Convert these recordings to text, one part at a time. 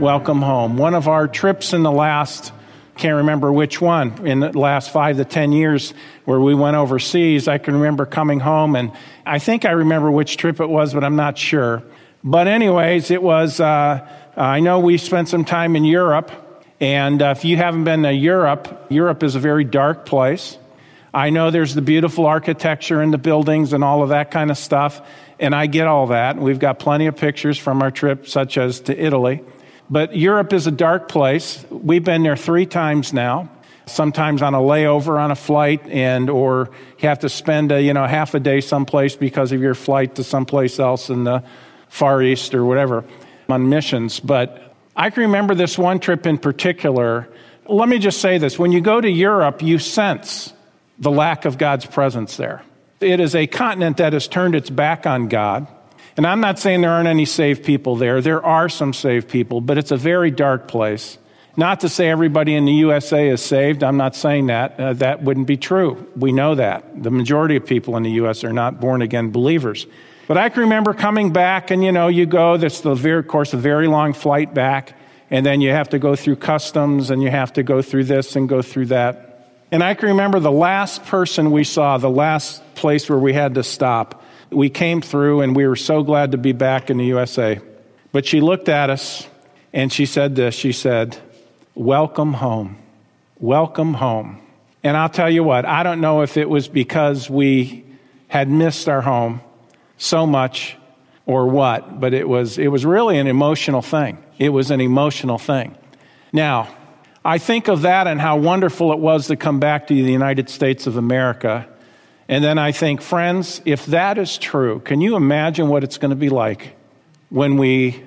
welcome home. One of our trips in the last, can't remember which one, in the last five to ten years where we went overseas, I can remember coming home and I think I remember which trip it was, but I'm not sure. But, anyways, it was, uh, I know we spent some time in Europe. And uh, if you haven't been to Europe, Europe is a very dark place. I know there's the beautiful architecture and the buildings and all of that kind of stuff, and I get all that. We've got plenty of pictures from our trip, such as to Italy. But Europe is a dark place. We've been there three times now. Sometimes on a layover on a flight, and or you have to spend a, you know half a day someplace because of your flight to someplace else in the Far East or whatever on missions. But I can remember this one trip in particular. Let me just say this: when you go to Europe, you sense the lack of God's presence there. It is a continent that has turned its back on God. And I'm not saying there aren't any saved people there. There are some saved people, but it's a very dark place. Not to say everybody in the USA is saved. I'm not saying that. Uh, that wouldn't be true. We know that. The majority of people in the U.S. are not born again believers. But I can remember coming back, and you know, you go, that's the very, of course, a very long flight back, and then you have to go through customs, and you have to go through this and go through that. And I can remember the last person we saw, the last place where we had to stop. We came through and we were so glad to be back in the USA. But she looked at us and she said this She said, Welcome home. Welcome home. And I'll tell you what, I don't know if it was because we had missed our home so much or what, but it was, it was really an emotional thing. It was an emotional thing. Now, I think of that and how wonderful it was to come back to the United States of America. And then I think, friends, if that is true, can you imagine what it's going to be like when we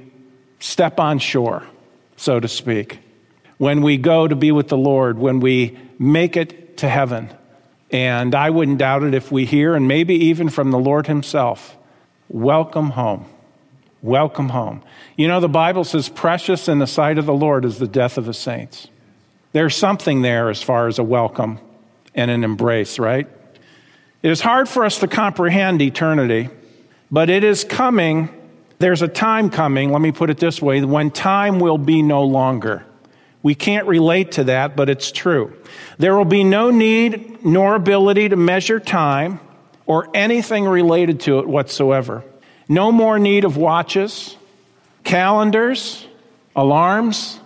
step on shore, so to speak? When we go to be with the Lord, when we make it to heaven. And I wouldn't doubt it if we hear, and maybe even from the Lord Himself, welcome home. Welcome home. You know, the Bible says, precious in the sight of the Lord is the death of the saints. There's something there as far as a welcome and an embrace, right? It is hard for us to comprehend eternity, but it is coming. There's a time coming, let me put it this way, when time will be no longer. We can't relate to that, but it's true. There will be no need nor ability to measure time or anything related to it whatsoever. No more need of watches, calendars, alarms,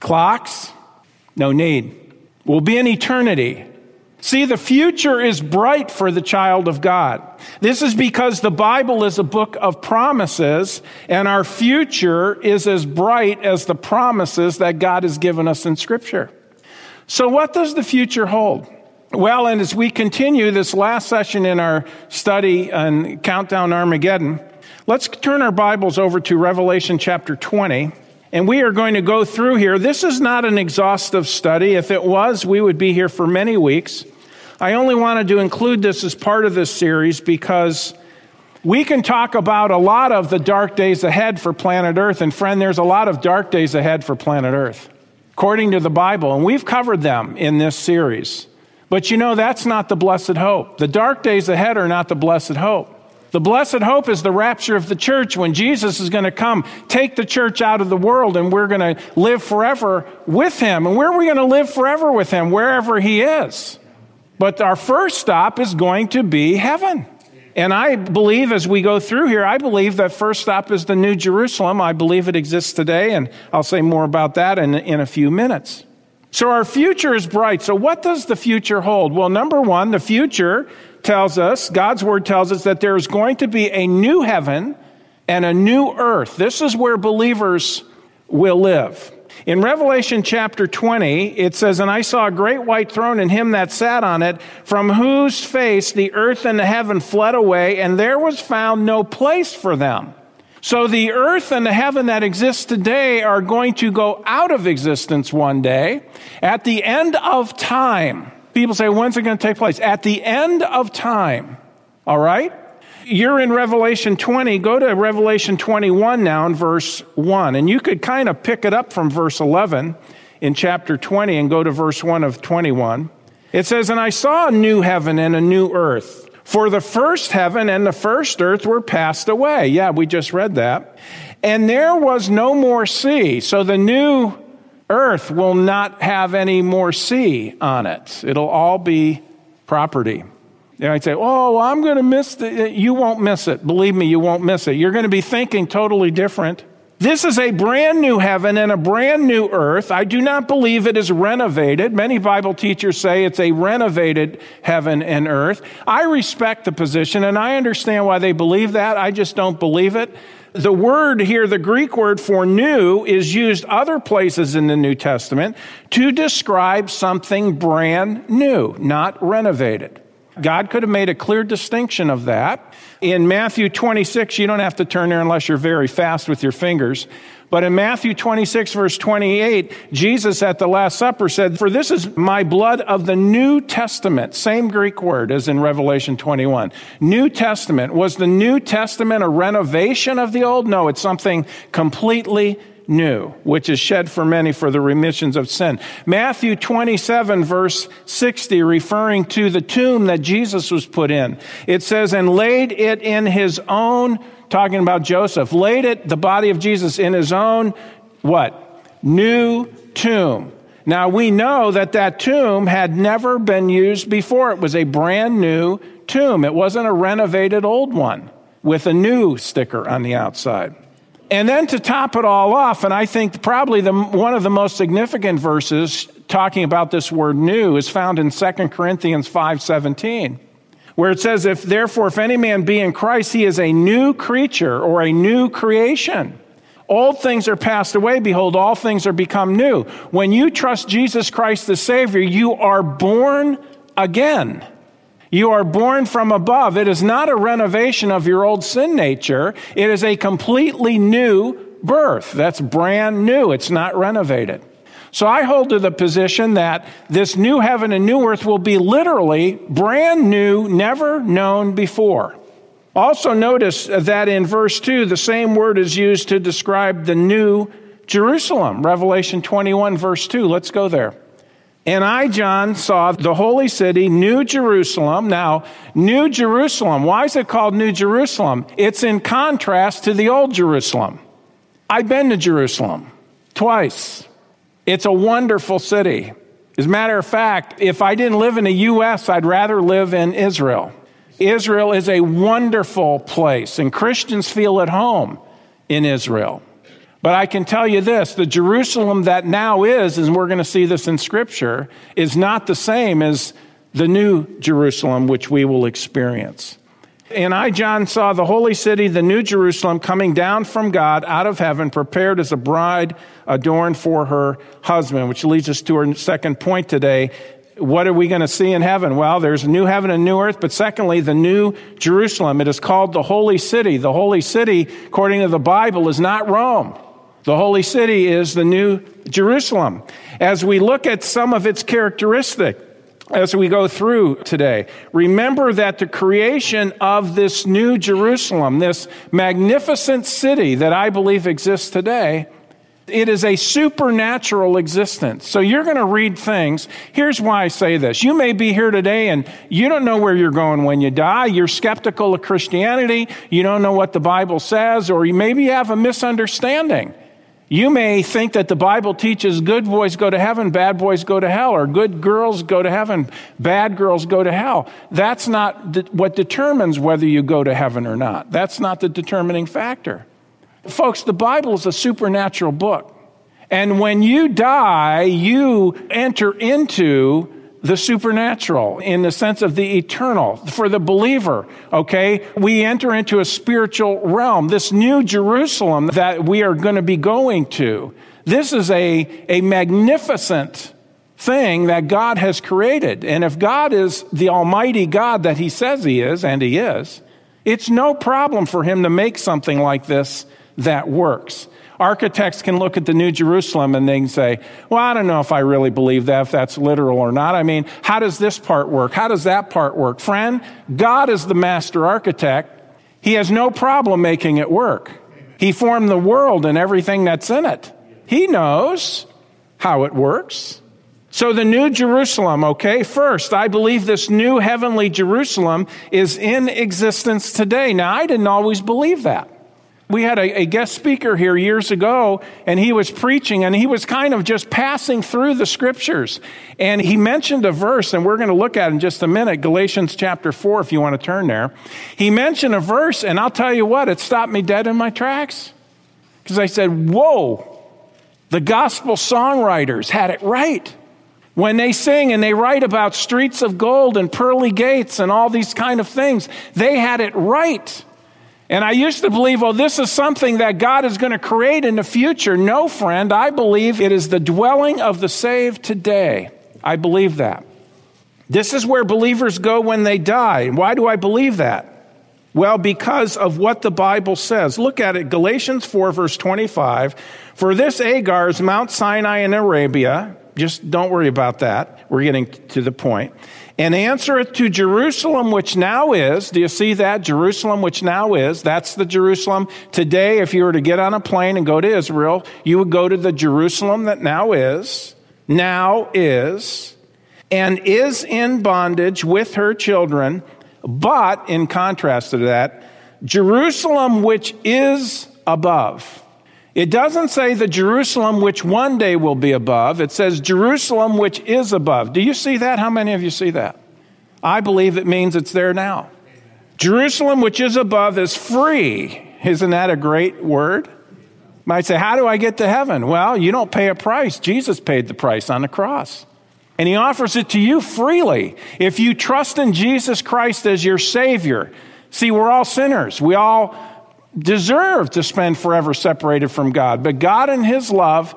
clocks, no need. We'll be in eternity. See, the future is bright for the child of God. This is because the Bible is a book of promises, and our future is as bright as the promises that God has given us in Scripture. So, what does the future hold? Well, and as we continue this last session in our study on Countdown Armageddon, let's turn our Bibles over to Revelation chapter 20. And we are going to go through here. This is not an exhaustive study. If it was, we would be here for many weeks. I only wanted to include this as part of this series because we can talk about a lot of the dark days ahead for planet Earth. And friend, there's a lot of dark days ahead for planet Earth, according to the Bible. And we've covered them in this series. But you know, that's not the blessed hope. The dark days ahead are not the blessed hope. The blessed hope is the rapture of the church when Jesus is going to come, take the church out of the world, and we're going to live forever with him. And where are we going to live forever with him? Wherever he is. But our first stop is going to be heaven. And I believe as we go through here, I believe that first stop is the New Jerusalem. I believe it exists today, and I'll say more about that in, in a few minutes. So our future is bright. So what does the future hold? Well, number one, the future tells us, God's word tells us that there's going to be a new heaven and a new earth. This is where believers will live. In Revelation chapter 20, it says, And I saw a great white throne and him that sat on it, from whose face the earth and the heaven fled away, and there was found no place for them. So the earth and the heaven that exist today are going to go out of existence one day at the end of time. People say, when's it going to take place? At the end of time. All right? You're in Revelation 20. Go to Revelation 21 now in verse 1. And you could kind of pick it up from verse 11 in chapter 20 and go to verse 1 of 21. It says, And I saw a new heaven and a new earth. For the first heaven and the first earth were passed away. Yeah, we just read that. And there was no more sea. So the new earth will not have any more sea on it. It'll all be property. You might say, Oh, I'm going to miss it. Uh, you won't miss it. Believe me, you won't miss it. You're going to be thinking totally different. This is a brand new heaven and a brand new earth. I do not believe it is renovated. Many Bible teachers say it's a renovated heaven and earth. I respect the position and I understand why they believe that. I just don't believe it. The word here, the Greek word for new, is used other places in the New Testament to describe something brand new, not renovated. God could have made a clear distinction of that. In Matthew 26, you don't have to turn there unless you're very fast with your fingers. But in Matthew 26, verse 28, Jesus at the Last Supper said, For this is my blood of the New Testament. Same Greek word as in Revelation 21. New Testament. Was the New Testament a renovation of the Old? No, it's something completely new, which is shed for many for the remissions of sin. Matthew 27 verse 60, referring to the tomb that Jesus was put in. It says, and laid it in his own, talking about Joseph, laid it, the body of Jesus, in his own, what? New tomb. Now we know that that tomb had never been used before. It was a brand new tomb. It wasn't a renovated old one with a new sticker on the outside. And then to top it all off, and I think probably the, one of the most significant verses talking about this word new is found in 2 Corinthians 5:17, where it says, If therefore, if any man be in Christ, he is a new creature or a new creation. Old things are passed away. Behold, all things are become new. When you trust Jesus Christ the Savior, you are born again. You are born from above. It is not a renovation of your old sin nature. It is a completely new birth. That's brand new. It's not renovated. So I hold to the position that this new heaven and new earth will be literally brand new, never known before. Also, notice that in verse 2, the same word is used to describe the new Jerusalem. Revelation 21, verse 2. Let's go there. And I, John, saw the holy city, New Jerusalem. Now, New Jerusalem, why is it called New Jerusalem? It's in contrast to the old Jerusalem. I've been to Jerusalem twice. It's a wonderful city. As a matter of fact, if I didn't live in the U.S., I'd rather live in Israel. Israel is a wonderful place, and Christians feel at home in Israel. But I can tell you this the Jerusalem that now is, and we're going to see this in Scripture, is not the same as the new Jerusalem which we will experience. And I, John, saw the holy city, the new Jerusalem, coming down from God out of heaven, prepared as a bride adorned for her husband, which leads us to our second point today. What are we going to see in heaven? Well, there's a new heaven and new earth, but secondly, the new Jerusalem. It is called the holy city. The holy city, according to the Bible, is not Rome. The holy city is the new Jerusalem. As we look at some of its characteristics, as we go through today, remember that the creation of this new Jerusalem, this magnificent city that I believe exists today, it is a supernatural existence. So you're going to read things. Here's why I say this. You may be here today and you don't know where you're going when you die. You're skeptical of Christianity. You don't know what the Bible says, or you maybe have a misunderstanding. You may think that the Bible teaches good boys go to heaven, bad boys go to hell, or good girls go to heaven, bad girls go to hell. That's not what determines whether you go to heaven or not. That's not the determining factor. Folks, the Bible is a supernatural book. And when you die, you enter into the supernatural in the sense of the eternal. For the believer okay we enter into a spiritual realm this new jerusalem that we are going to be going to. This is a, a magnificent thing that god has created. And if god is the almighty god that he says he is and he is it's no problem for him to make something like this that works Architects can look at the New Jerusalem and they can say, well, I don't know if I really believe that, if that's literal or not. I mean, how does this part work? How does that part work? Friend, God is the master architect. He has no problem making it work. He formed the world and everything that's in it. He knows how it works. So, the new Jerusalem, okay, first, I believe this new heavenly Jerusalem is in existence today. Now, I didn't always believe that. We had a, a, guest speaker here years ago, and he was preaching, and he was kind of just passing through the scriptures. And he mentioned a verse, and we're going to look at in just a minute, Galatians chapter 4, if you want to turn there. He mentioned a verse, and I'll tell you what, it stopped me dead in my tracks. Because I said, Whoa, the gospel songwriters had it right. When they sing and they write about streets of gold and pearly gates and all these kind of things, they had it right. And I used to believe, well, this is something that God is going to create in the future. No, friend, I believe it is the dwelling of the saved today. I believe that. This is where believers go when they die. Why do I believe that? Well, because of what the Bible says. Look at it, Galatians 4, verse 25. For this Agar is Mount Sinai in Arabia just don't worry about that. We're getting to the point. And answereth to Jerusalem, which now is. Do you see that? Jerusalem, which now is. That's the Jerusalem. Today, if you were to get on a plane and go to Israel, you would go to the Jerusalem that now is. Now is. And is in bondage with her children. But, in contrast to that, Jerusalem, which is above. It doesn't say the Jerusalem which one day will be above. It says Jerusalem which is above. Do you see that? How many of you see that? I believe it means it's there now. Jerusalem which is above is free. Isn't that a great word? Might say, How do I get to heaven? Well, you don't pay a price. Jesus paid the price on the cross. And he offers it to you freely. If you trust in Jesus Christ as your Savior, see, we're all sinners. We all deserve to spend forever separated from God. But God, in His love,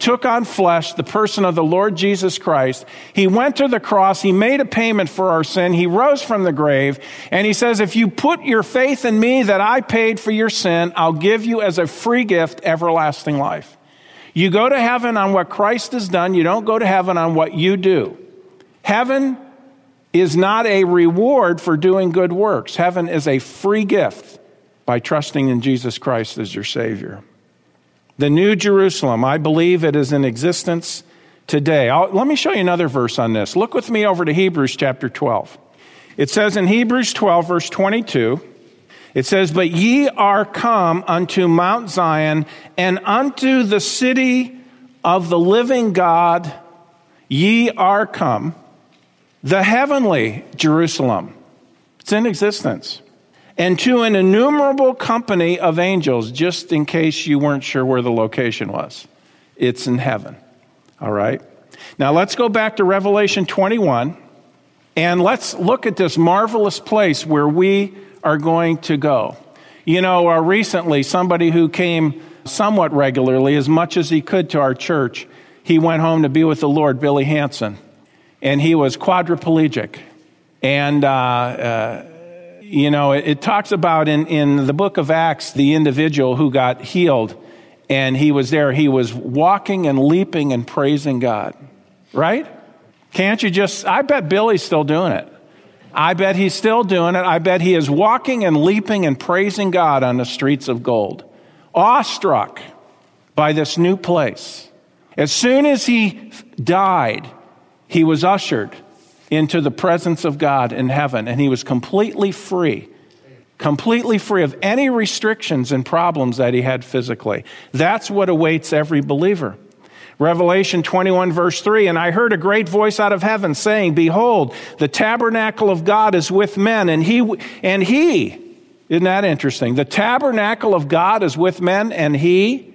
took on flesh the person of the Lord Jesus Christ. He went to the cross. He made a payment for our sin. He rose from the grave. And he says, if you put your faith in me that I paid for your sin, I'll give you as a free gift everlasting life. You go to heaven on what Christ has done. You don't go to heaven on what you do. Heaven is not a reward for doing good works. Heaven is a free gift by trusting in Jesus Christ as your Savior. The New Jerusalem, I believe it is in existence today. I'll, let me show you another verse on this. Look with me over to Hebrews chapter 12. It says in Hebrews 12, verse 22, it says, But ye are come unto Mount Zion and unto the city of the living God, ye are come, the heavenly Jerusalem. It's in existence and to an innumerable company of angels, just in case you weren't sure where the location was. It's in heaven. All right? Now let's go back to Revelation 21 and let's look at this marvelous place where we are going to go. You know, uh, recently, somebody who came somewhat regularly, as much as he could to our church, he went home to be with the Lord, Billy Hanson. And he was quadriplegic. And uh, uh, you know, it, it, talks about in, in the book of Acts the individual who got healed, and he was there. He was walking and leaping and praising God, right? Can't you just? I bet Billy's still doing it. I bet he's still doing it. I bet he is walking and leaping and praising God on the streets of gold, awestruck by this new place. As soon as he died, he was ushered into the presence of God in heaven, and he was completely free, completely free of any restrictions and problems that he had physically. That's what awaits every believer. Revelation 21, verse 3 And I heard a great voice out of heaven saying, Behold, the tabernacle of God is with men, and he, and he, isn't that interesting? The tabernacle of God is with men, and he,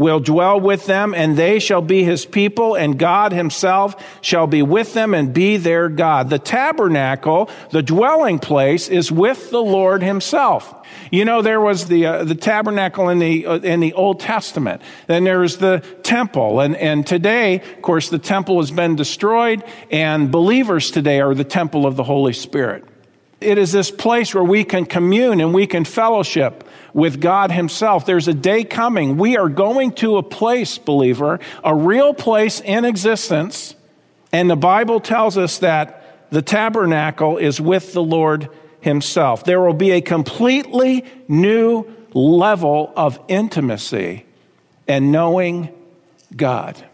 will dwell with them, and they shall be his people, and God himself shall be with them and be their God. The tabernacle, the dwelling place, is with the Lord himself. You know, there was the, uh, the tabernacle in the, uh, in the Old Testament. Then there was the temple. And, and today, of course, the temple has been destroyed, and believers today are the temple of the Holy Spirit. It is this place where we can commune and we can fellowship with God Himself. There's a day coming. We are going to a place, believer, a real place in existence. And the Bible tells us that the tabernacle is with the Lord Himself. There will be a completely new level of intimacy and knowing God.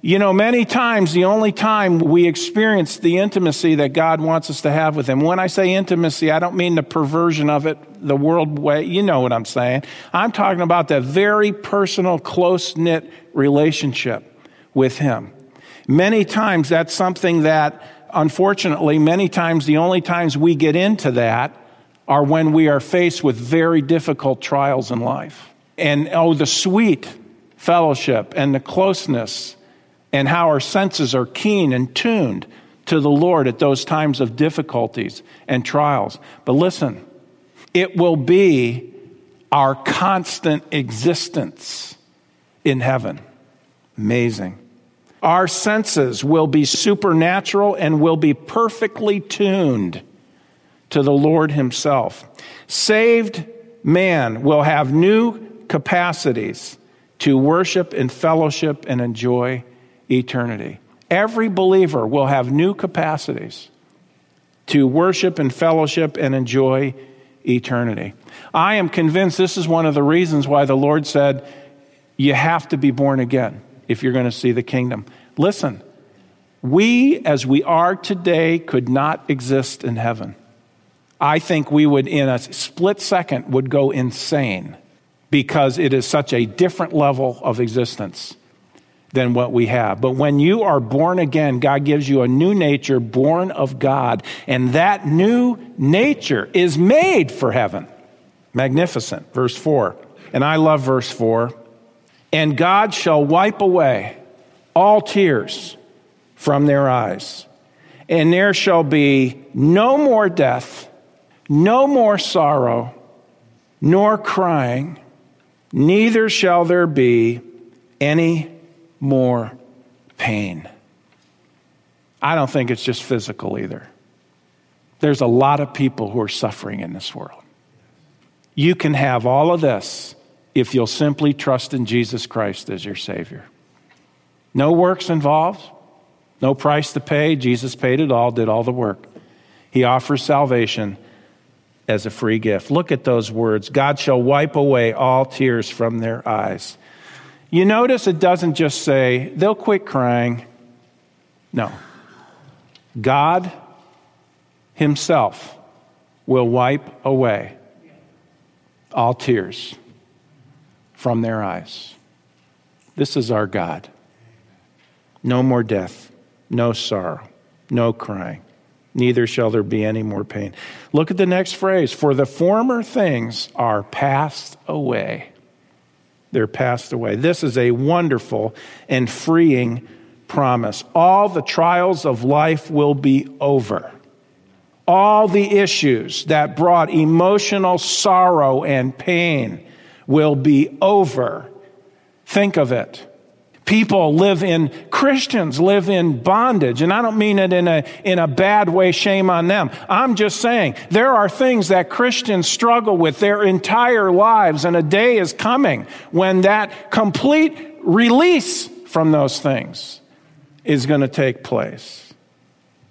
You know, many times the only time we experience the intimacy that God wants us to have with Him, when I say intimacy, I don't mean the perversion of it, the world way. You know what I'm saying. I'm talking about the very personal, close knit relationship with Him. Many times that's something that, unfortunately, many times the only times we get into that are when we are faced with very difficult trials in life. And oh, the sweet fellowship and the closeness and how our senses are keen and tuned to the Lord at those times of difficulties and trials. But listen, it will be our constant existence in heaven. Amazing. Our senses will be supernatural and will be perfectly tuned to the Lord Himself. Saved man will have new capacities to worship and fellowship and enjoy eternity. Every believer will have new capacities to worship and fellowship and enjoy eternity. I am convinced this is one of the reasons why the Lord said, You have to be born again if you're going to see the kingdom. Listen, we as we are today could not exist in heaven. I think we would, in a split second, would go insane because it is such a different level of existence than what we have. But when you are born again, God gives you a new nature born of God, and that new nature is made for heaven. Magnificent. Verse 4. And I love verse 4. And God shall wipe away all tears from their eyes, and there shall be no more death, no more sorrow, nor crying, neither shall there be any more pain. I don't think it's just physical either. There's a lot of people who are suffering in this world. You can have all of this if you'll simply trust in Jesus Christ as your Savior. No works involved, no price to pay. Jesus paid it all, did all the work. He offers salvation as a free gift. Look at those words God shall wipe away all tears from their eyes. You notice it doesn't just say, they'll quit crying. No. God Himself will wipe away all tears from their eyes. This is our God. No more death, no sorrow, no crying. Neither shall there be any more pain. Look at the next phrase. For the former things are passed away. They're passed away. This is a wonderful and freeing promise. All the trials of life will be over. All the issues that brought emotional sorrow and pain will be over. Think of it people live in, Christians live in bondage. And I don't mean it in a, in a bad way, shame on them. I'm just saying there are things that Christians struggle with their entire lives, and a day is coming when that complete release from those things is going to take place.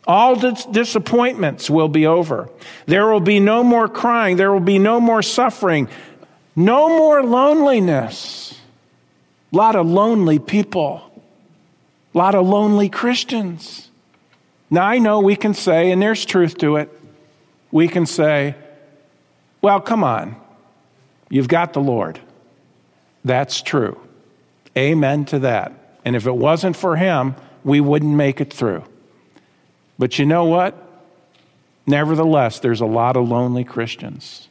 All dis- disappointments will be over. There will be no more crying. There will be no more suffering. No more loneliness. A lot of lonely people, a lot of lonely Christians. Now, I know we can say, and there's truth to it, we can say, well, come on, you've got the Lord. That's true. Amen to that. And if it wasn't for Him, we wouldn't make it through. But you know what? Nevertheless, there's a lot of lonely Christians.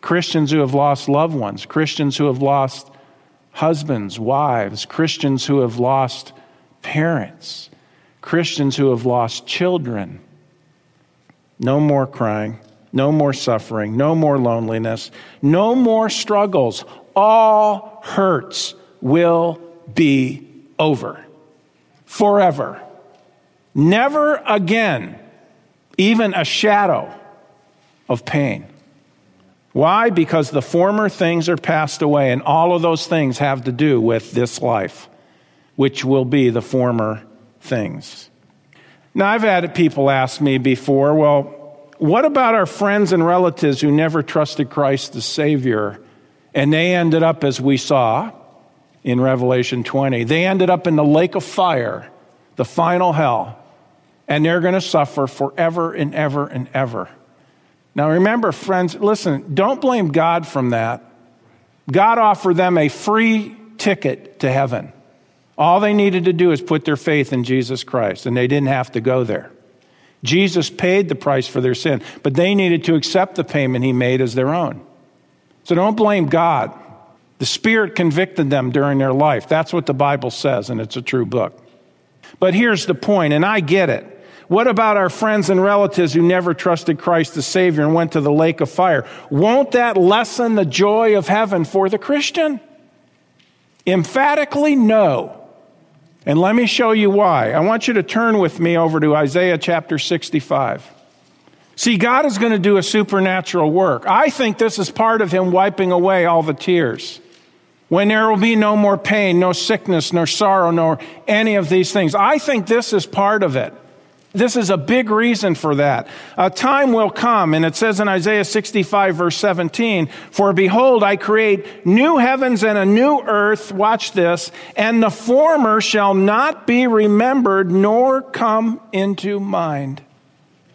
Christians who have lost loved ones, Christians who have lost husbands, wives, Christians who have lost parents, Christians who have lost children. No more crying, no more suffering, no more loneliness, no more struggles. All hurts will be over forever. Never again, even a shadow of pain. Why? Because the former things are passed away, and all of those things have to do with this life, which will be the former things. Now, I've had people ask me before, well, what about our friends and relatives who never trusted Christ as Savior, and they ended up, as we saw, in Revelation 20. They ended up in the lake of fire, the final hell, and they're going to suffer forever and ever and ever. Now, remember, friends, listen, don't blame God from that. God offered them a free ticket to heaven. All they needed to do is put their faith in Jesus Christ, and they didn't have to go there. Jesus paid the price for their sin, but they needed to accept the payment he made as their own. So don't blame God. The Spirit convicted them during their life. That's what the Bible says, and it's a true book. But here's the point, and I get it. What about our friends and relatives who never trusted Christ the Savior and went to the lake of fire? Won't that lessen the joy of heaven for the Christian? Emphatically, no. And let me show you why. I want you to turn with me over to Isaiah chapter 65. See, God is going to do a supernatural work. I think this is part of Him wiping away all the tears. When there will be no more pain, no sickness, no sorrow, nor any of these things. I think this is part of it. This is a big reason for that. A time will come, and it says in Isaiah 65, verse 17, For behold, I create new heavens and a new earth, watch this, and the former shall not be remembered nor come into mind.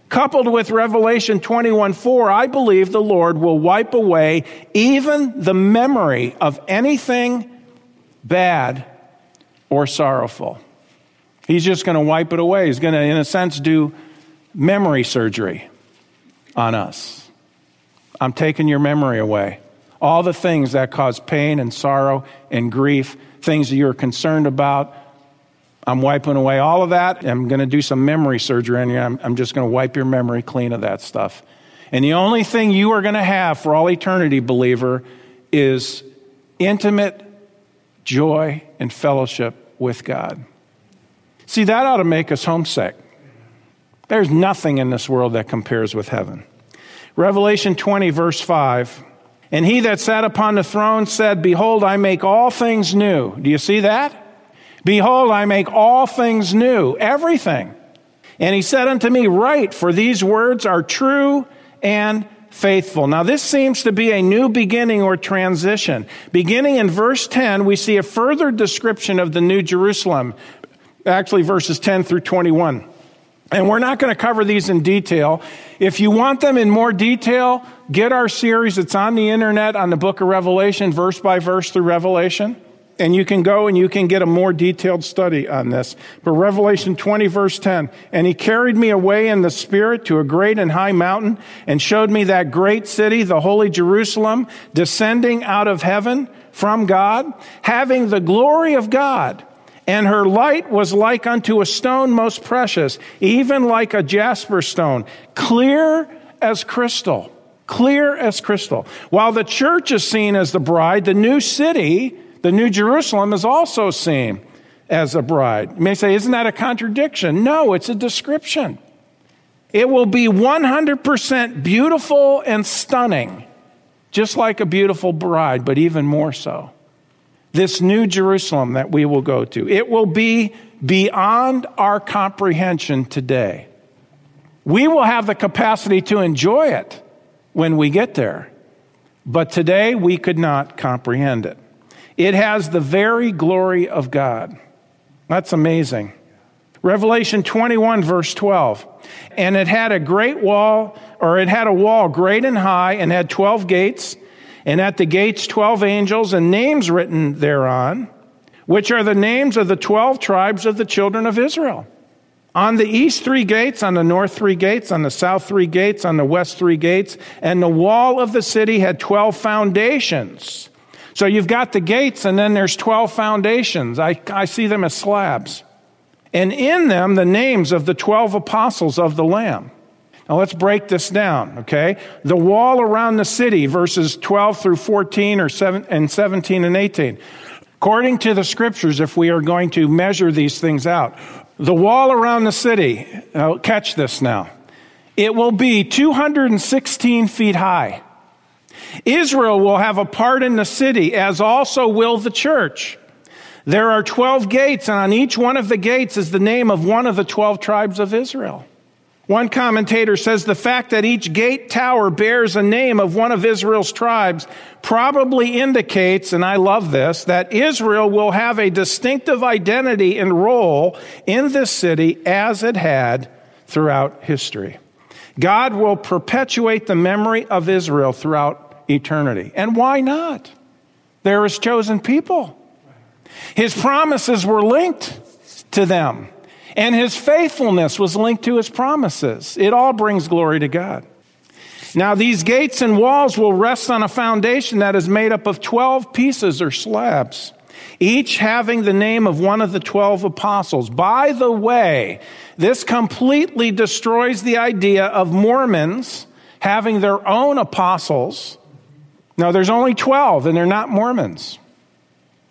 Coupled with Revelation 21 4, I believe the Lord will wipe away even the memory of anything bad or sorrowful. He's just going to wipe it away. He's going to, in a sense, do memory surgery on us. I'm taking your memory away. All the things that cause pain and sorrow and grief, things that you're concerned about, I'm wiping away all of that. I'm going to do some memory surgery on you. I'm, I'm just going to wipe your memory clean of that stuff. And the only thing you are going to have for all eternity, believer, is intimate joy and fellowship with God. See, that ought to make us homesick. There's nothing in this world that compares with heaven. Revelation 20, verse 5. And he that sat upon the throne said, Behold, I make all things new. Do you see that? Behold, I make all things new, everything. And he said unto me, Write, for these words are true and faithful. Now, this seems to be a new beginning or transition. Beginning in verse 10, we see a further description of the New Jerusalem actually verses 10 through 21. And we're not going to cover these in detail. If you want them in more detail, get our series. It's on the internet on the book of Revelation, verse by verse through Revelation. And you can go and you can get a more detailed study on this. But Revelation 20 verse 10, and he carried me away in the spirit to a great and high mountain and showed me that great city, the holy Jerusalem, descending out of heaven from God, having the glory of God and her light was like unto a stone most precious, even like a jasper stone, clear as crystal. Clear as crystal. While the church is seen as the bride, the new city, the new Jerusalem, is also seen as a bride. You may say, isn't that a contradiction? No, it's a description. It will be 100% beautiful and stunning, just like a beautiful bride, but even more so this new Jerusalem that we will go to. It will be beyond our comprehension today. We will have the capacity to enjoy it when we get there, but today we could not comprehend it. It has the very glory of God. That's amazing. Revelation 21, verse 12. And it had a great wall, or it had a wall great and high, and had 12 gates and at the gates 12 angels and names written thereon, which are the names of the 12 tribes of the children of Israel. On the east three gates, on the north three gates, on the south three gates, on the west three gates, and the wall of the city had 12 foundations. So you've got the gates and then there's 12 foundations. I, I see them as slabs. And in them the names of the 12 apostles of the Lamb. Now let's break this down, okay? The wall around the city, verses 12 through 14 or 7 and 17 and 18. According to the scriptures, if we are going to measure these things out, the wall around the city, now catch this now, it will be 216 feet high. Israel will have a part in the city, as also will the church. There are 12 gates, and on each one of the gates is the name of one of the 12 tribes of Israel. One commentator says the fact that each gate tower bears a name of one of Israel's tribes probably indicates, and I love this, that Israel will have a distinctive identity and role in this city as it had throughout history. God will perpetuate the memory of Israel throughout eternity. And why not? They're his chosen people. His promises were linked to them. And his faithfulness was linked to his promises. It all brings glory to God. Now, these gates and walls will rest on a foundation that is made up of 12 pieces or slabs, each having the name of one of the 12 apostles. By the way, this completely destroys the idea of Mormons having their own apostles. Now, there's only 12, and they're not Mormons.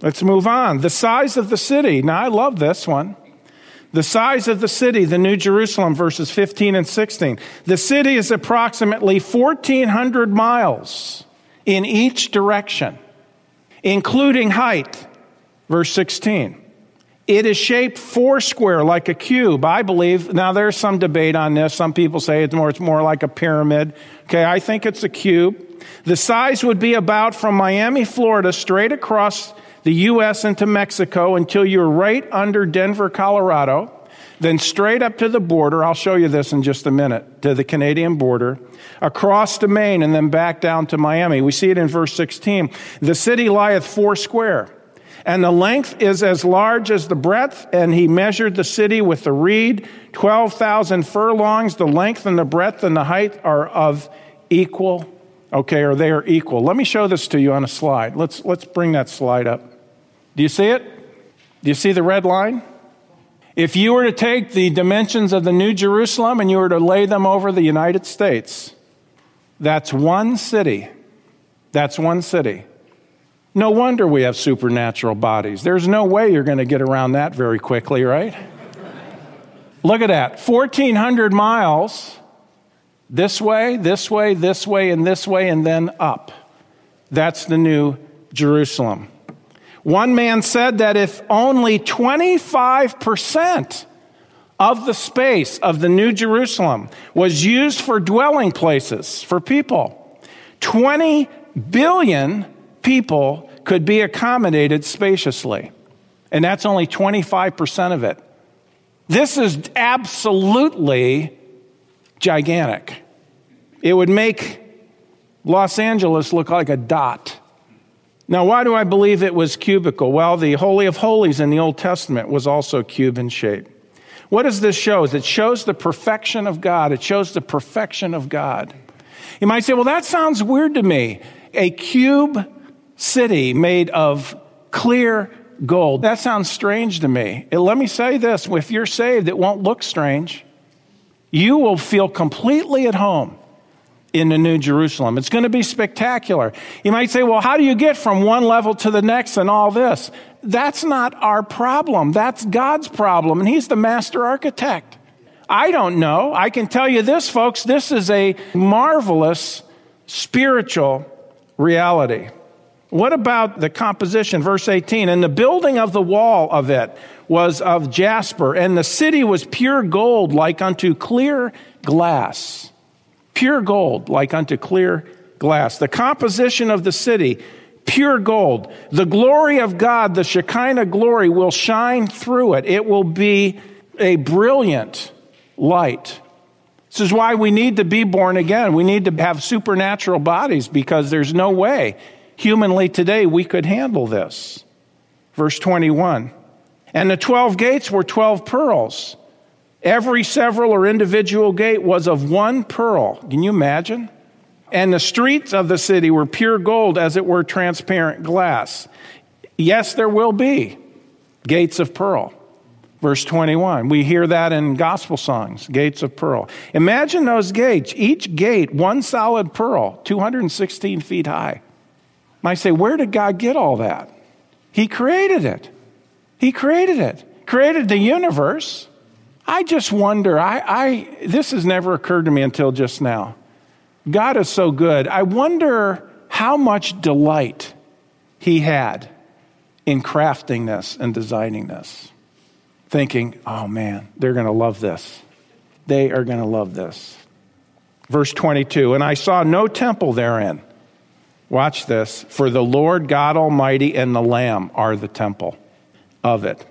Let's move on. The size of the city. Now, I love this one. The size of the city, the New Jerusalem, verses 15 and 16. The city is approximately 1,400 miles in each direction, including height, verse 16. It is shaped four square like a cube. I believe, now there's some debate on this. Some people say it's more, it's more like a pyramid. Okay, I think it's a cube. The size would be about from Miami, Florida, straight across the U.S. into Mexico until you're right under Denver, Colorado, then straight up to the border. I'll show you this in just a minute to the Canadian border, across to Maine, and then back down to Miami. We see it in verse 16. The city lieth four square. And the length is as large as the breadth, and he measured the city with the reed, 12,000 furlongs. The length and the breadth and the height are of equal, okay, or they are equal. Let me show this to you on a slide. Let's, let's bring that slide up. Do you see it? Do you see the red line? If you were to take the dimensions of the New Jerusalem and you were to lay them over the United States, that's one city. That's one city. No wonder we have supernatural bodies. There's no way you're going to get around that very quickly, right? Look at that 1,400 miles this way, this way, this way, and this way, and then up. That's the New Jerusalem. One man said that if only 25% of the space of the New Jerusalem was used for dwelling places for people, 20 billion people could be accommodated spaciously. And that's only 25% of it. This is absolutely gigantic. It would make Los Angeles look like a dot. Now, why do I believe it was cubical? Well, the Holy of Holies in the Old Testament was also cube in shape. What does this show? It shows the perfection of God. It shows the perfection of God. You might say, well, that sounds weird to me. A cube city made of clear gold. That sounds strange to me. Let me say this if you're saved, it won't look strange. You will feel completely at home in the New Jerusalem. It's going to be spectacular. You might say, well, how do you get from one level to the next and all this? That's not our problem. That's God's problem, and He's the master architect. I don't know. I can tell you this, folks this is a marvelous spiritual reality. What about the composition? Verse 18, and the building of the wall of it was of jasper, and the city was pure gold like unto clear glass pure gold, like unto clear glass. The composition of the city, pure gold. The glory of God, the Shekinah glory, will shine through it. It will be a brilliant light. This is why we need to be born again. We need to have supernatural bodies because there's no way humanly today we could handle this. Verse 21. And the 12 gates were 12 pearls. Every several or individual gate was of one pearl. Can you imagine? And the streets of the city were pure gold, as it were transparent glass. Yes, there will be gates of pearl. Verse 21. We hear that in gospel songs, gates of pearl. Imagine those gates, each gate, one solid pearl, 216 feet high. Might say, where did God get all that? He created it. He created it. Created the universe. I just wonder, I, I, this has never occurred to me until just now. God is so good. I wonder how much delight he had in crafting this and designing this. Thinking, oh man, they're going to love this. They are going to love this. Verse 22 And I saw no temple therein. Watch this. For the Lord God Almighty and the Lamb are the temple of it.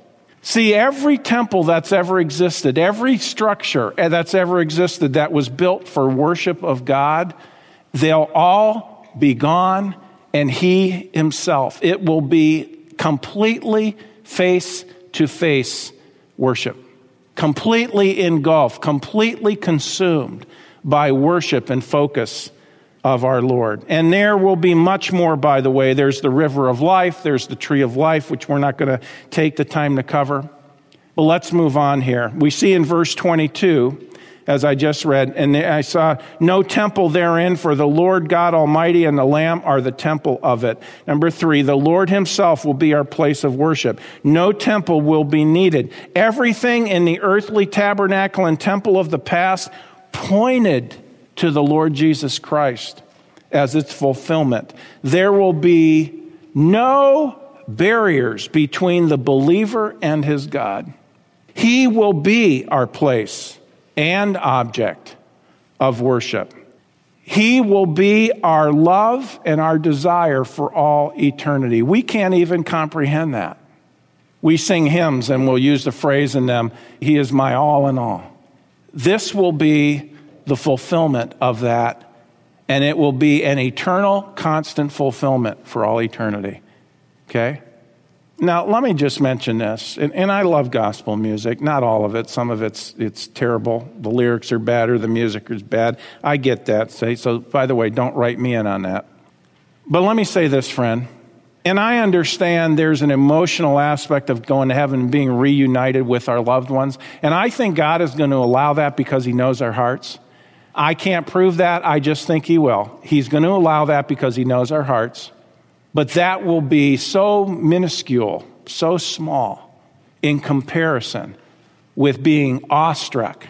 See, every temple that's ever existed, every structure eh, that's ever existed that was built for worship of God, they'll all be gone, and He Himself. It will be completely face to face worship, completely engulfed, completely consumed by worship and focus of our Lord. And there will be much more, by the way. There's the river of life, there's the tree of life, which we're not going to take the time to cover. But let's move on here. We see in verse 22 as I just read. And I saw no temple therein, for the Lord God Almighty and the Lamb are the temple of it. Number three, the Lord Himself will be our place of worship. No temple will be needed. Everything in the earthly tabernacle and temple of the past pointed to the Lord Jesus Christ as its fulfillment. There will be no barriers between the believer and his God. He will be our place and object of worship. He will be our love and our desire for all eternity. We can't even comprehend that. We sing hymns and we'll use the phrase in them, He is my all in all. This will be the fulfillment of that, and it will be an eternal, constant fulfillment for all eternity. Okay? Now, let me just mention this, and, and, I love gospel music. Not all of it. Some of it's it's terrible. The lyrics are bad, or the music is bad. I get that. Say so. By the way, don't write me in on that. But let me say this, friend. And I understand there's an emotional aspect of going to heaven and being reunited with our loved ones. And I think God is going to allow that because He knows our hearts. I can't prove that. I just think He will. He's going to allow that because He knows our hearts. But that will be so minuscule, so small in comparison with being awestruck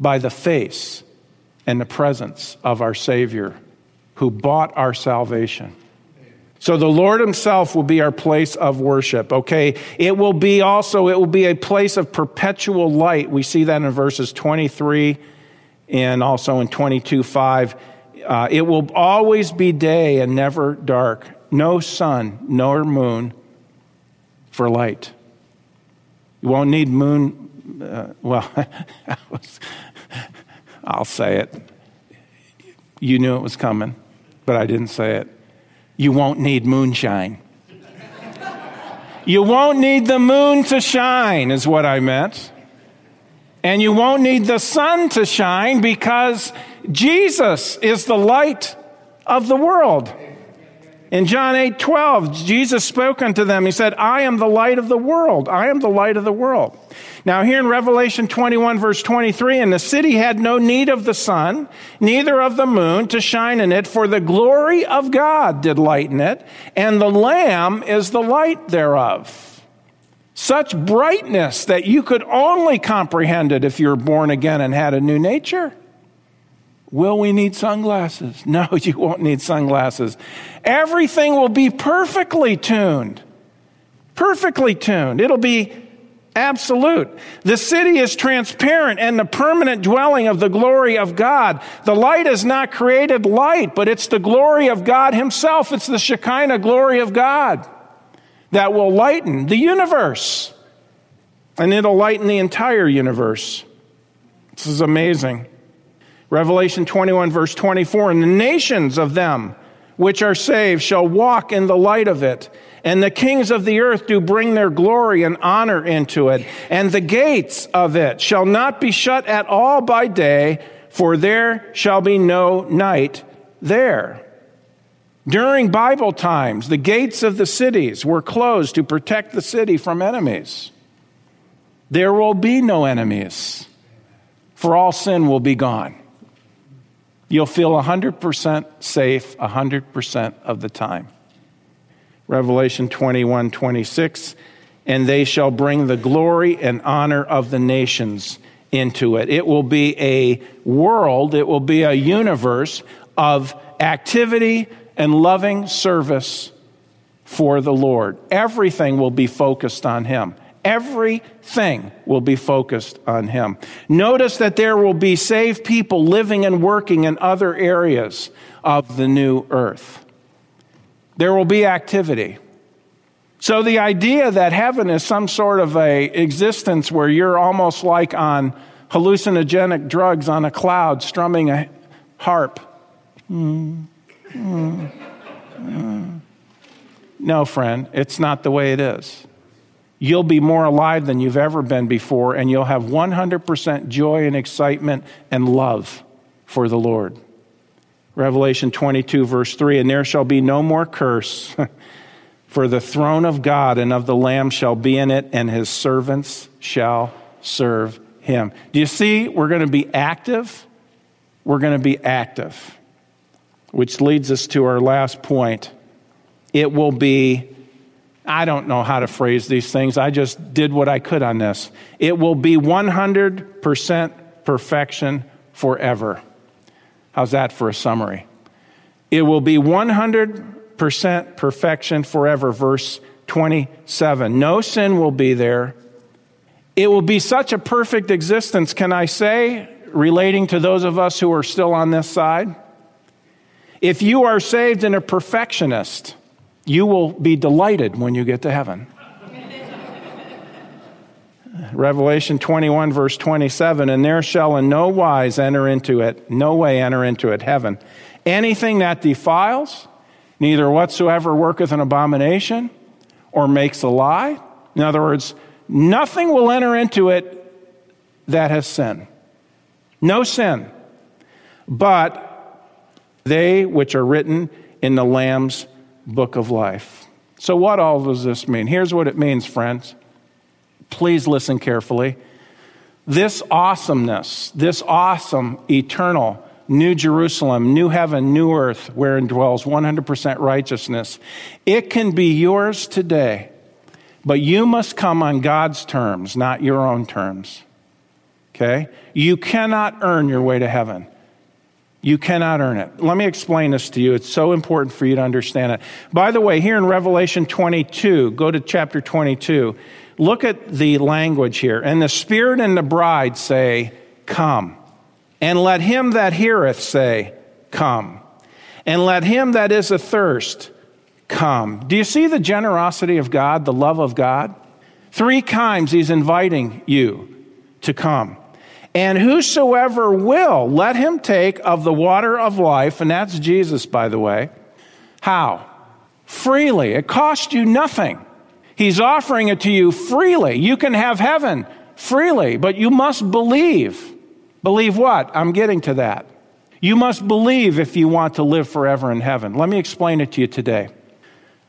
by the face and the presence of our Savior who bought our salvation. So the Lord himself will be our place of worship, okay? It will be also, it will be a place of perpetual light. We see that in verses 23 and also in 22 5. Uh, it will always be day and never dark no sun nor moon for light. You won't need moon. Uh, well, I'll say it. You knew it was coming, but I didn't say it. You won't need moonshine. you won't need the moon to shine, is what I meant. And you won't need the sun to shine because Jesus is the light of the world. In John 8 12, Jesus spoke unto them. He said, I am the light of the world. I am the light of the world. Now, here in Revelation 21, verse 23, and the city had no need of the sun, neither of the moon to shine in it, for the glory of God did lighten it, and the Lamb is the light thereof. Such brightness that you could only comprehend it if you were born again and had a new nature. Will we need sunglasses? No, you won't need sunglasses. Everything will be perfectly tuned. Perfectly tuned. It'll be absolute. The city is transparent and the permanent dwelling of the glory of God. The light is not created light, but it's the glory of God Himself. It's the Shekinah glory of God that will lighten the universe. And it'll lighten the entire universe. This is amazing. Revelation 21, verse 24, and the nations of them which are saved shall walk in the light of it. And the kings of the earth do bring their glory and honor into it. And the gates of it shall not be shut at all by day, for there shall be no night there. During Bible times, the gates of the cities were closed to protect the city from enemies. There will be no enemies, for all sin will be gone. You'll feel 100% safe 100% of the time. Revelation 21 26, and they shall bring the glory and honor of the nations into it. It will be a world, it will be a universe of activity and loving service for the Lord. Everything will be focused on Him. Everything will be focused on Him. Notice that there will be saved people living and working in other areas of the new earth. There will be activity. So the idea that heaven is some sort of a existence where you're almost like on hallucinogenic drugs on a cloud strumming a harp. Mm, No, friend, it's not the way it is. You'll be more alive than you've ever been before, and you'll have 100% joy and excitement and love for the Lord. Revelation 22, verse 3 And there shall be no more curse, for the throne of God and of the Lamb shall be in it, and his servants shall serve him. Do you see? We're going to be active. We're going to be active. Which leads us to our last point. It will be, I don't know how to phrase these things. I just did what I could on this. It will be 100% perfection forever. How's that for a summary? It will be 100% perfection forever, verse 27. No sin will be there. It will be such a perfect existence, can I say, relating to those of us who are still on this side? If you are saved and a perfectionist, you will be delighted when you get to heaven. Revelation 21, verse 27 And there shall in no wise enter into it, no way enter into it, heaven, anything that defiles, neither whatsoever worketh an abomination or makes a lie. In other words, nothing will enter into it that has sin. No sin. But they which are written in the Lamb's book of life. So, what all does this mean? Here's what it means, friends. Please listen carefully. This awesomeness, this awesome, eternal, New Jerusalem, new heaven, new earth, wherein dwells 100% righteousness, it can be yours today, but you must come on God's terms, not your own terms. Okay? You cannot earn your way to heaven. You cannot earn it. Let me explain this to you. It's so important for you to understand it. By the way, here in Revelation 22, go to chapter 22, look at the language here. And the Spirit and the bride say, Come. And let him that heareth say, Come. And let him that is athirst come. Do you see the generosity of God, the love of God? Three times he's inviting you to come. And whosoever will, let him take of the water of life, and that's Jesus, by the way. How? Freely. It costs you nothing. He's offering it to you freely. You can have heaven freely, but you must believe. Believe what? I'm getting to that. You must believe if you want to live forever in heaven. Let me explain it to you today.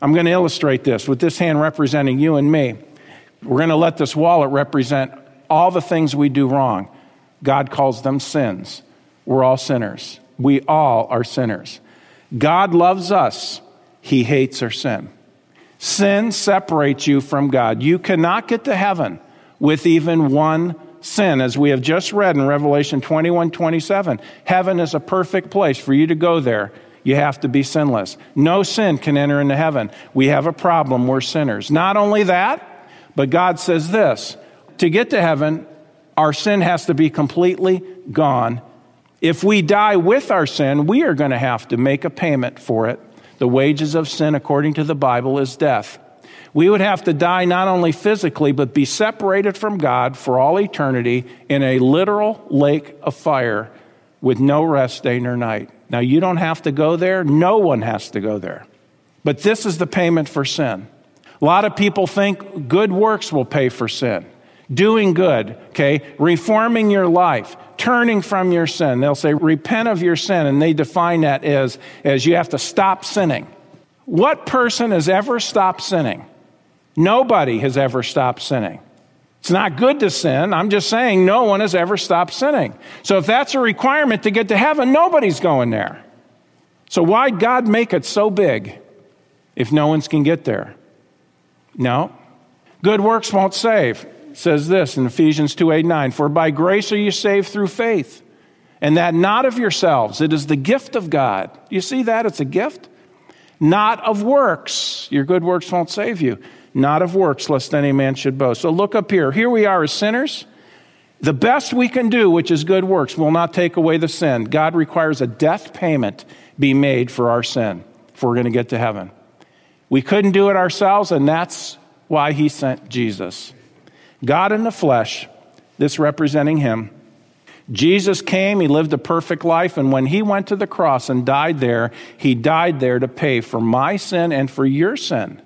I'm going to illustrate this with this hand representing you and me. We're going to let this wallet represent all the things we do wrong. God calls them sins. We're all sinners. We all are sinners. God loves us, He hates our sin. Sin separates you from God. You cannot get to heaven with even one sin, as we have just read in Revelation 21 27. Heaven is a perfect place for you to go there. You have to be sinless. No sin can enter into heaven. We have a problem. We're sinners. Not only that, but God says this to get to heaven, our sin has to be completely gone. If we die with our sin, we are going to have to make a payment for it. The wages of sin, according to the Bible, is death. We would have to die not only physically, but be separated from God for all eternity in a literal lake of fire with no rest day nor night. Now, you don't have to go there, no one has to go there. But this is the payment for sin. A lot of people think good works will pay for sin doing good, okay, reforming your life, turning from your sin. They'll say, repent of your sin, and they define that as, as you have to stop sinning. What person has ever stopped sinning? Nobody has ever stopped sinning. It's not good to sin. I'm just saying no one has ever stopped sinning. So if that's a requirement to get to heaven, nobody's going there. So why'd God make it so big if no one's can get there? No. Good works won't save says this in Ephesians 2 8 9 For by grace are you saved through faith, and that not of yourselves, it is the gift of God. You see that? It's a gift. not of works. Your good works won't save you. Not of works, lest any man should boast. So look up here. Here we are as sinners. The best we can do, which is good works, will not take away the sin. God requires a death payment be made for our sin if we're going to get to heaven. We couldn't do it ourselves, and that's why he sent Jesus. God in the flesh, this representing him. Jesus came, he lived a perfect life, and when he went to the cross and died there, he died there to pay for my sin and for your sin.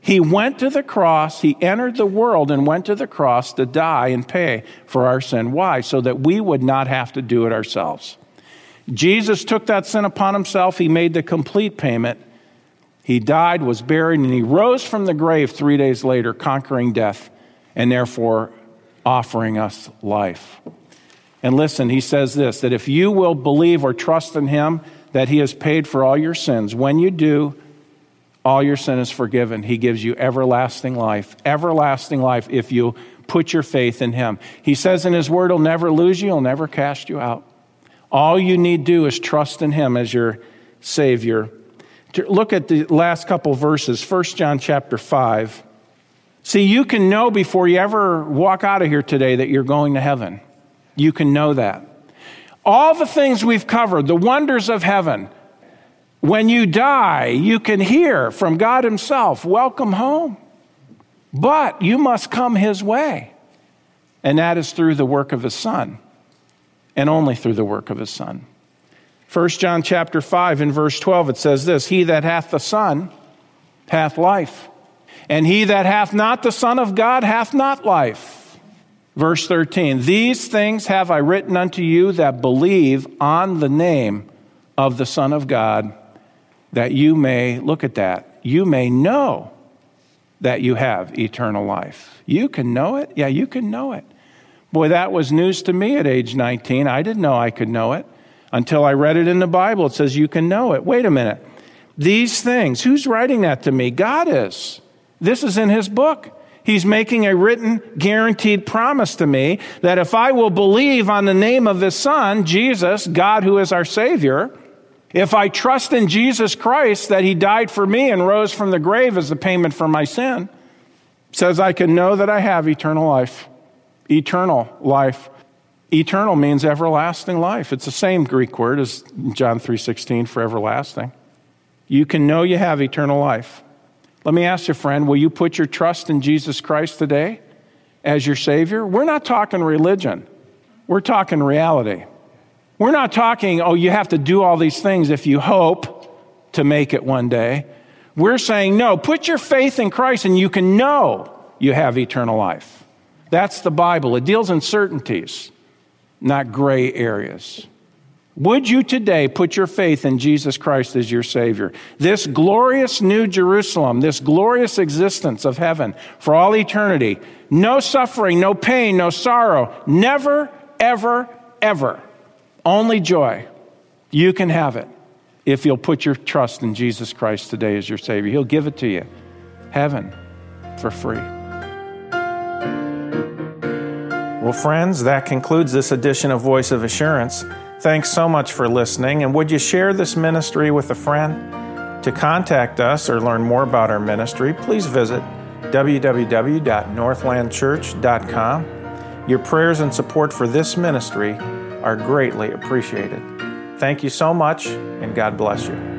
He went to the cross, he entered the world and went to the cross to die and pay for our sin. Why? So that we would not have to do it ourselves. Jesus took that sin upon himself, he made the complete payment. He died, was buried, and he rose from the grave three days later, conquering death and therefore offering us life. And listen, he says this that if you will believe or trust in him, that he has paid for all your sins, when you do, all your sin is forgiven. He gives you everlasting life. Everlasting life if you put your faith in him. He says in his word, he'll never lose you, he'll never cast you out. All you need do is trust in him as your Savior. Look at the last couple verses, 1 John chapter 5. See, you can know before you ever walk out of here today that you're going to heaven. You can know that. All the things we've covered, the wonders of heaven, when you die, you can hear from God Himself, Welcome home. But you must come His way. And that is through the work of His Son, and only through the work of His Son. 1 John chapter 5 in verse 12 it says this He that hath the Son hath life. And he that hath not the Son of God hath not life. Verse 13 These things have I written unto you that believe on the name of the Son of God, that you may, look at that, you may know that you have eternal life. You can know it? Yeah, you can know it. Boy, that was news to me at age 19. I didn't know I could know it until I read it in the Bible. It says you can know it. Wait a minute. These things, who's writing that to me? God is. This is in his book. He's making a written, guaranteed promise to me that if I will believe on the name of his son, Jesus, God who is our Savior, if I trust in Jesus Christ that he died for me and rose from the grave as the payment for my sin, says I can know that I have eternal life. Eternal life. Eternal means everlasting life. It's the same Greek word as John 3:16 for everlasting. You can know you have eternal life. Let me ask you, friend, will you put your trust in Jesus Christ today as your Savior? We're not talking religion, we're talking reality. We're not talking, oh, you have to do all these things if you hope to make it one day. We're saying, no, put your faith in Christ and you can know you have eternal life. That's the Bible. It deals in certainties, not gray areas. Would you today put your faith in Jesus Christ as your Savior? This glorious new Jerusalem, this glorious existence of heaven for all eternity, no suffering, no pain, no sorrow, never, ever, ever. Only joy. You can have it if you'll put your trust in Jesus Christ today as your Savior. He'll give it to you. Heaven for free. Well, friends, that concludes this edition of Voice of Assurance. Thanks so much for listening, and would you share this ministry with a friend? To contact us or learn more about our ministry, please visit www.northlandchurch.com. Your prayers and support for this ministry are greatly appreciated. Thank you so much, and God bless you.